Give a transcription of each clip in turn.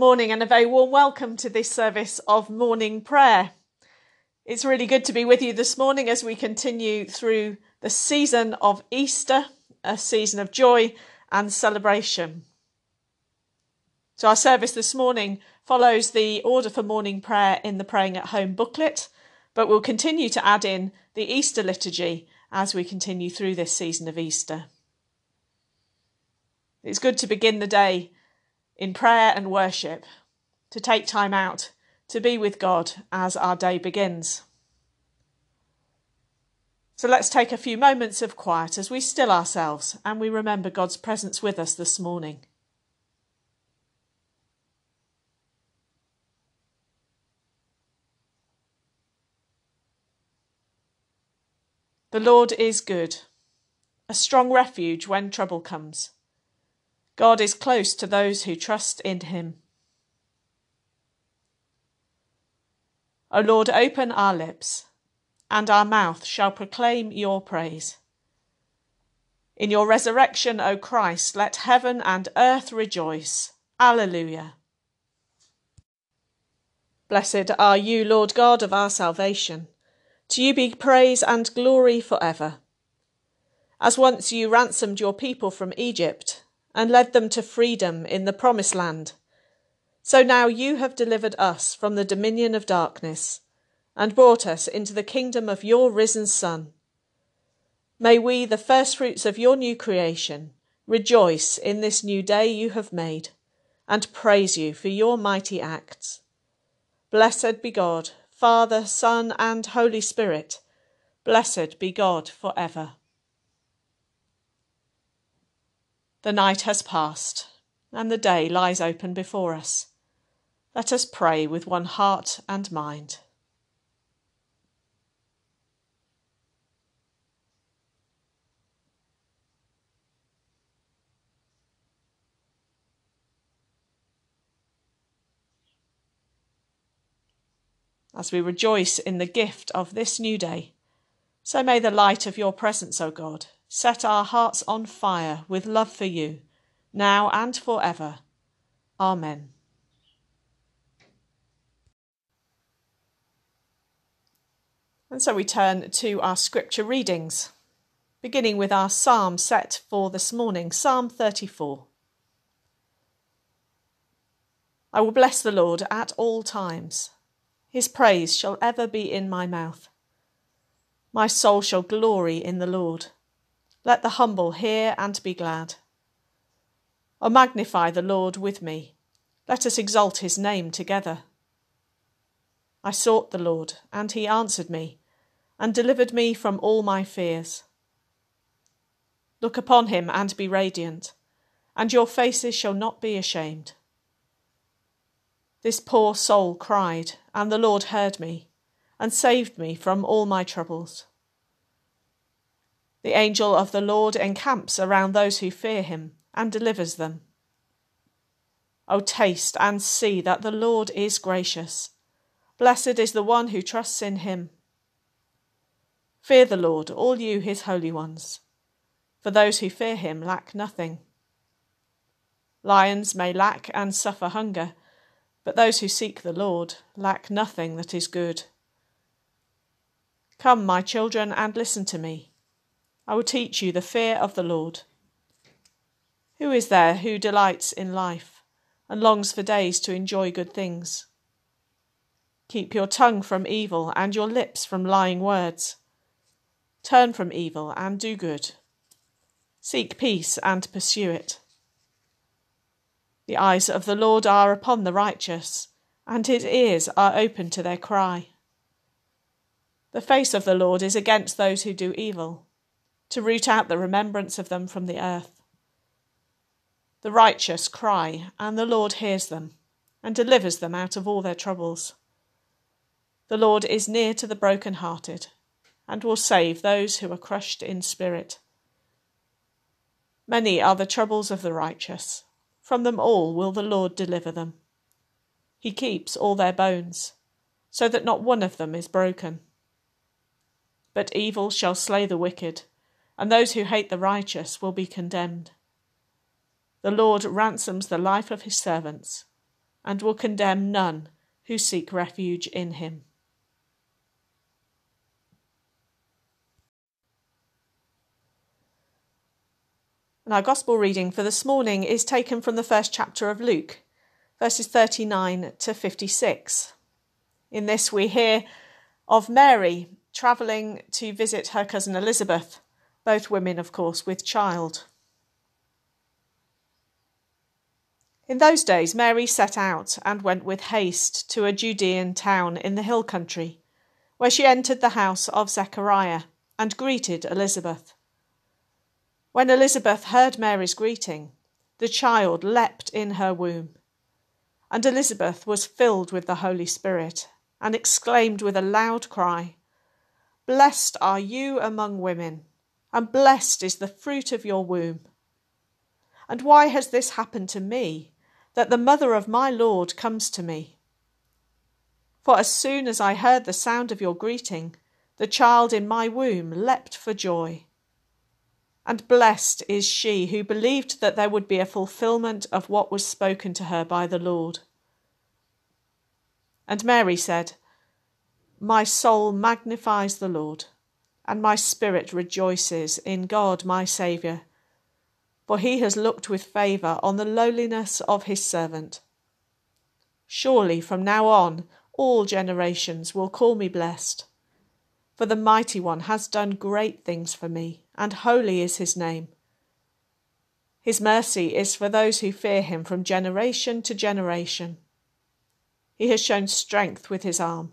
Morning and a very warm welcome to this service of morning prayer. It's really good to be with you this morning as we continue through the season of Easter, a season of joy and celebration. So, our service this morning follows the order for morning prayer in the Praying at Home booklet, but we'll continue to add in the Easter liturgy as we continue through this season of Easter. It's good to begin the day in prayer and worship, to take time out to be with God as our day begins. So let's take a few moments of quiet as we still ourselves and we remember God's presence with us this morning. The Lord is good, a strong refuge when trouble comes. God is close to those who trust in him. O Lord, open our lips, and our mouth shall proclaim your praise. In your resurrection, O Christ, let heaven and earth rejoice. Alleluia. Blessed are you, Lord God of our salvation. To you be praise and glory for ever. As once you ransomed your people from Egypt, and led them to freedom in the promised land. So now you have delivered us from the dominion of darkness and brought us into the kingdom of your risen Son. May we, the firstfruits of your new creation, rejoice in this new day you have made and praise you for your mighty acts. Blessed be God, Father, Son, and Holy Spirit. Blessed be God for ever. The night has passed, and the day lies open before us. Let us pray with one heart and mind. As we rejoice in the gift of this new day, so may the light of your presence, O God, set our hearts on fire with love for you, now and forever. Amen. And so we turn to our scripture readings, beginning with our psalm set for this morning, Psalm 34. I will bless the Lord at all times. His praise shall ever be in my mouth. My soul shall glory in the Lord. Let the humble hear and be glad. O magnify the Lord with me. Let us exalt his name together. I sought the Lord, and he answered me, and delivered me from all my fears. Look upon him and be radiant, and your faces shall not be ashamed. This poor soul cried, and the Lord heard me, and saved me from all my troubles. The angel of the Lord encamps around those who fear him and delivers them. O taste and see that the Lord is gracious. Blessed is the one who trusts in him. Fear the Lord, all you his holy ones, for those who fear him lack nothing. Lions may lack and suffer hunger, but those who seek the Lord lack nothing that is good. Come, my children, and listen to me. I will teach you the fear of the Lord. Who is there who delights in life and longs for days to enjoy good things? Keep your tongue from evil and your lips from lying words. Turn from evil and do good. Seek peace and pursue it. The eyes of the Lord are upon the righteous, and his ears are open to their cry. The face of the Lord is against those who do evil to root out the remembrance of them from the earth. The righteous cry, and the Lord hears them, and delivers them out of all their troubles. The Lord is near to the broken-hearted, and will save those who are crushed in spirit. Many are the troubles of the righteous. From them all will the Lord deliver them. He keeps all their bones, so that not one of them is broken. But evil shall slay the wicked, and those who hate the righteous will be condemned. The Lord ransoms the life of his servants, and will condemn none who seek refuge in him. And our Gospel reading for this morning is taken from the first chapter of Luke, verses 39 to 56. In this, we hear of Mary travelling to visit her cousin Elizabeth, both women, of course, with child. In those days, Mary set out and went with haste to a Judean town in the hill country, where she entered the house of Zechariah and greeted Elizabeth. When Elizabeth heard Mary's greeting, the child leapt in her womb. And Elizabeth was filled with the Holy Spirit and exclaimed with a loud cry, Blessed are you among women, and blessed is the fruit of your womb. And why has this happened to me? that the mother of my Lord comes to me. For as soon as I heard the sound of your greeting, the child in my womb leapt for joy. And blessed is she who believed that there would be a fulfillment of what was spoken to her by the Lord. And Mary said, My soul magnifies the Lord, and my spirit rejoices in God my Saviour for he has looked with favour on the lowliness of his servant. Surely from now on all generations will call me blessed. For the Mighty One has done great things for me, and holy is his name. His mercy is for those who fear him from generation to generation. He has shown strength with his arm.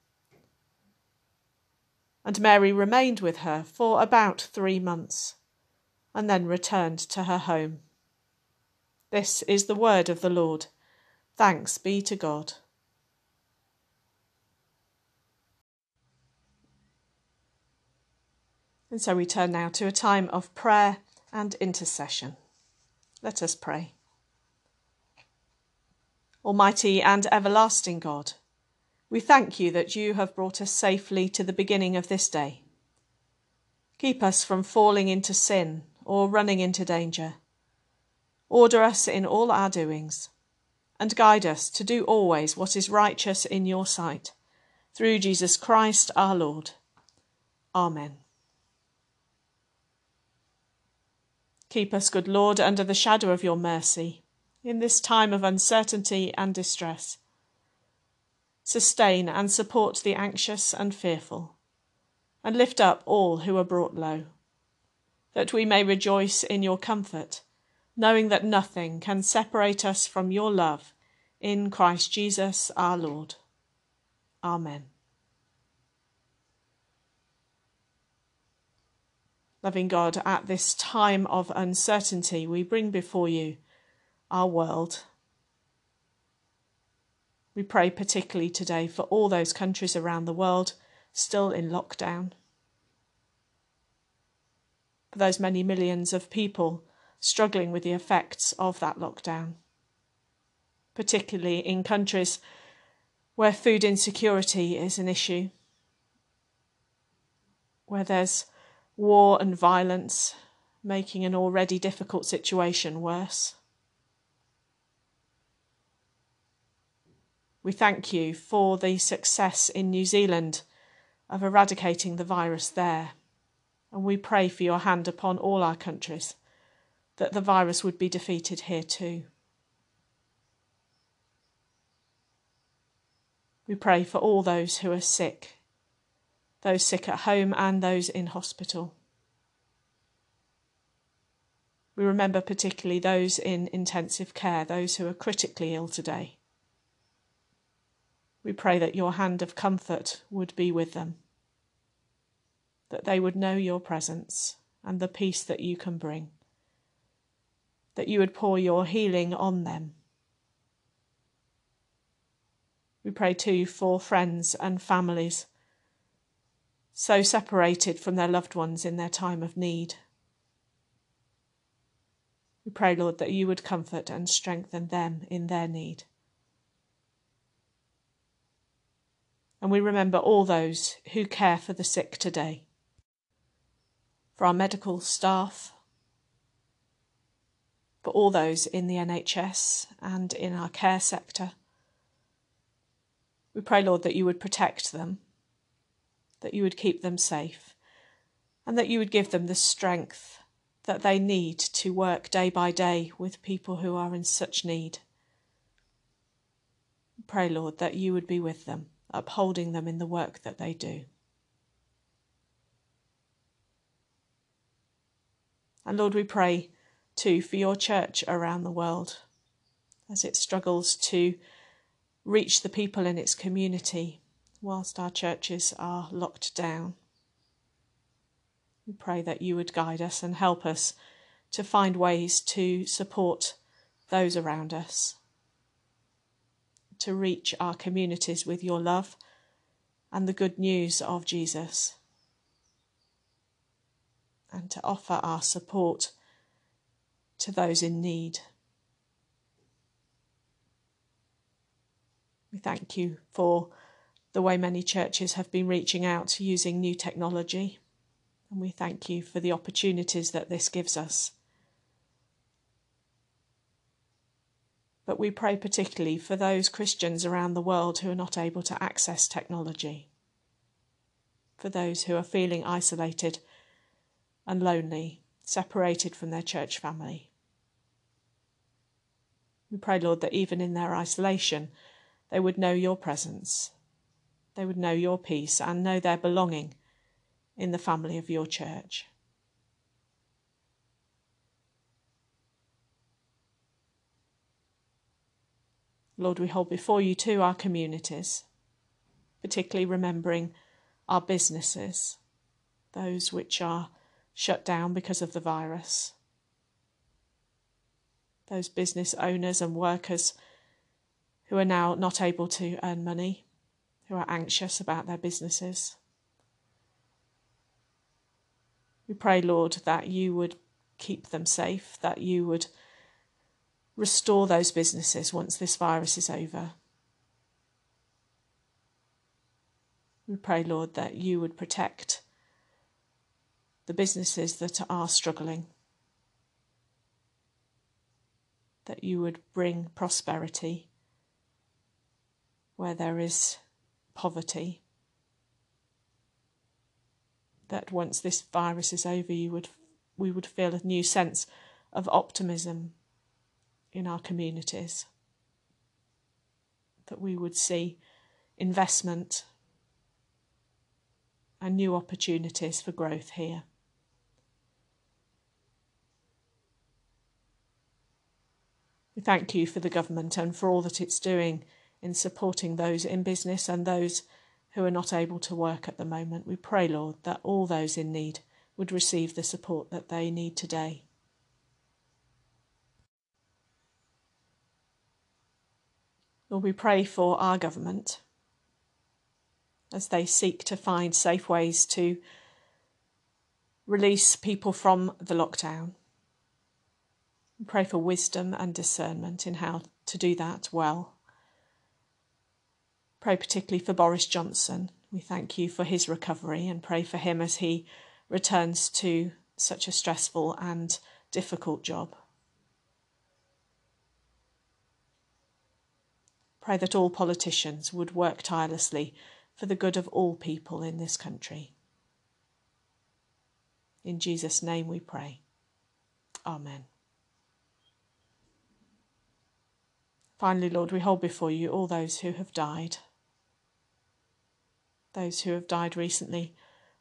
And Mary remained with her for about three months and then returned to her home. This is the word of the Lord. Thanks be to God. And so we turn now to a time of prayer and intercession. Let us pray. Almighty and everlasting God, we thank you that you have brought us safely to the beginning of this day. Keep us from falling into sin or running into danger. Order us in all our doings, and guide us to do always what is righteous in your sight, through Jesus Christ our Lord. Amen. Keep us, good Lord, under the shadow of your mercy, in this time of uncertainty and distress. Sustain and support the anxious and fearful, and lift up all who are brought low that we may rejoice in your comfort, knowing that nothing can separate us from your love in Christ Jesus our Lord. Amen. Loving God, at this time of uncertainty, we bring before you our world. We pray particularly today for all those countries around the world still in lockdown. For those many millions of people struggling with the effects of that lockdown, particularly in countries where food insecurity is an issue, where there's war and violence making an already difficult situation worse. We thank you for the success in New Zealand of eradicating the virus there and we pray for your hand upon all our countries, that the virus would be defeated here too. We pray for all those who are sick, those sick at home and those in hospital. We remember particularly those in intensive care, those who are critically ill today. We pray that your hand of comfort would be with them that they would know your presence and the peace that you can bring, that you would pour your healing on them. We pray too for friends and families so separated from their loved ones in their time of need. We pray, Lord, that you would comfort and strengthen them in their need. And we remember all those who care for the sick today, for our medical staff, for all those in the NHS and in our care sector. We pray, Lord, that you would protect them, that you would keep them safe, and that you would give them the strength that they need to work day by day with people who are in such need. Pray, Lord, that you would be with them, upholding them in the work that they do. And Lord, we pray too for your church around the world as it struggles to reach the people in its community whilst our churches are locked down. We pray that you would guide us and help us to find ways to support those around us, to reach our communities with your love and the good news of Jesus, and to offer our support to those in need. We thank you for the way many churches have been reaching out using new technology, and we thank you for the opportunities that this gives us. But we pray particularly for those Christians around the world who are not able to access technology, for those who are feeling isolated and lonely, separated from their church family. We pray, Lord, that even in their isolation, they would know your presence, they would know your peace, and know their belonging in the family of your church. Lord, we hold before you too our communities, particularly remembering our businesses, those which are shut down because of the virus those business owners and workers who are now not able to earn money, who are anxious about their businesses. We pray, Lord, that you would keep them safe, that you would restore those businesses once this virus is over. We pray, Lord, that you would protect the businesses that are struggling that you would bring prosperity where there is poverty. That once this virus is over, you would, we would feel a new sense of optimism in our communities. That we would see investment and new opportunities for growth here. We thank you for the government and for all that it's doing in supporting those in business and those who are not able to work at the moment. We pray, Lord, that all those in need would receive the support that they need today. Lord, we pray for our government as they seek to find safe ways to release people from the lockdown. Pray for wisdom and discernment in how to do that well. Pray particularly for Boris Johnson. We thank you for his recovery and pray for him as he returns to such a stressful and difficult job. Pray that all politicians would work tirelessly for the good of all people in this country. In Jesus' name we pray. Amen. Finally, Lord, we hold before you all those who have died, those who have died recently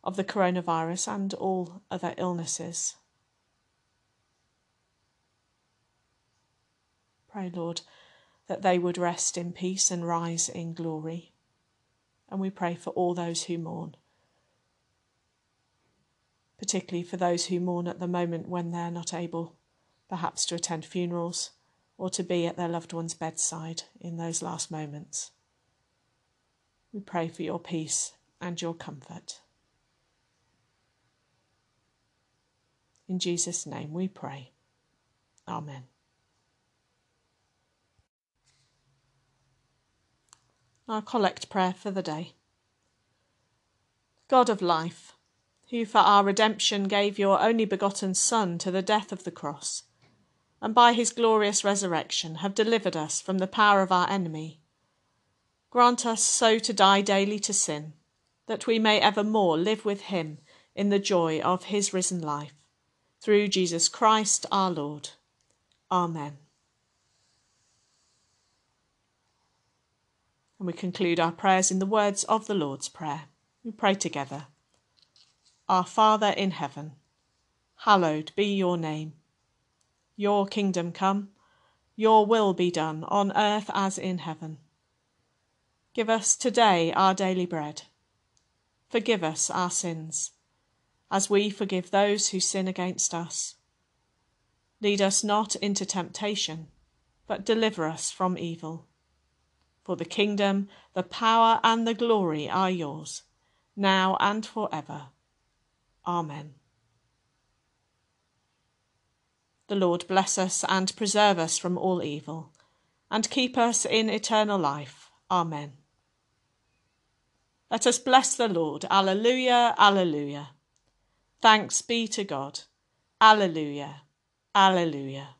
of the coronavirus and all other illnesses. Pray, Lord, that they would rest in peace and rise in glory. And we pray for all those who mourn, particularly for those who mourn at the moment when they're not able, perhaps, to attend funerals or to be at their loved one's bedside in those last moments. We pray for your peace and your comfort. In Jesus' name we pray. Amen. Our collect prayer for the day. God of life, who for our redemption gave your only begotten Son to the death of the cross, and by his glorious resurrection have delivered us from the power of our enemy, grant us so to die daily to sin, that we may evermore live with him in the joy of his risen life through Jesus Christ our Lord. Amen. And we conclude our prayers in the words of the Lord's Prayer. We pray together. Our Father in heaven, hallowed be your name. Your kingdom come, your will be done on earth as in heaven. Give us today our daily bread. Forgive us our sins as we forgive those who sin against us. Lead us not into temptation, but deliver us from evil. For the kingdom, the power, and the glory are yours, now and for ever. Amen. The Lord bless us and preserve us from all evil, and keep us in eternal life. Amen. Let us bless the Lord. Alleluia, alleluia. Thanks be to God. Alleluia. Alleluia.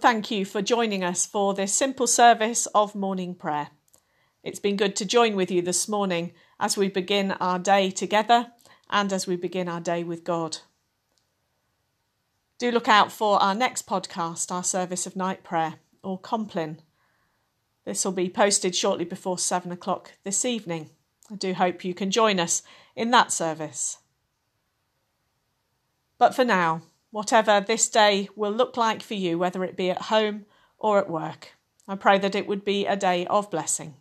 Thank you for joining us for this simple service of morning prayer. It's been good to join with you this morning as we begin our day together and as we begin our day with God. Do look out for our next podcast, our service of night prayer, or Compline. This will be posted shortly before seven o'clock this evening. I do hope you can join us in that service. But for now, whatever this day will look like for you, whether it be at home or at work, I pray that it would be a day of blessing.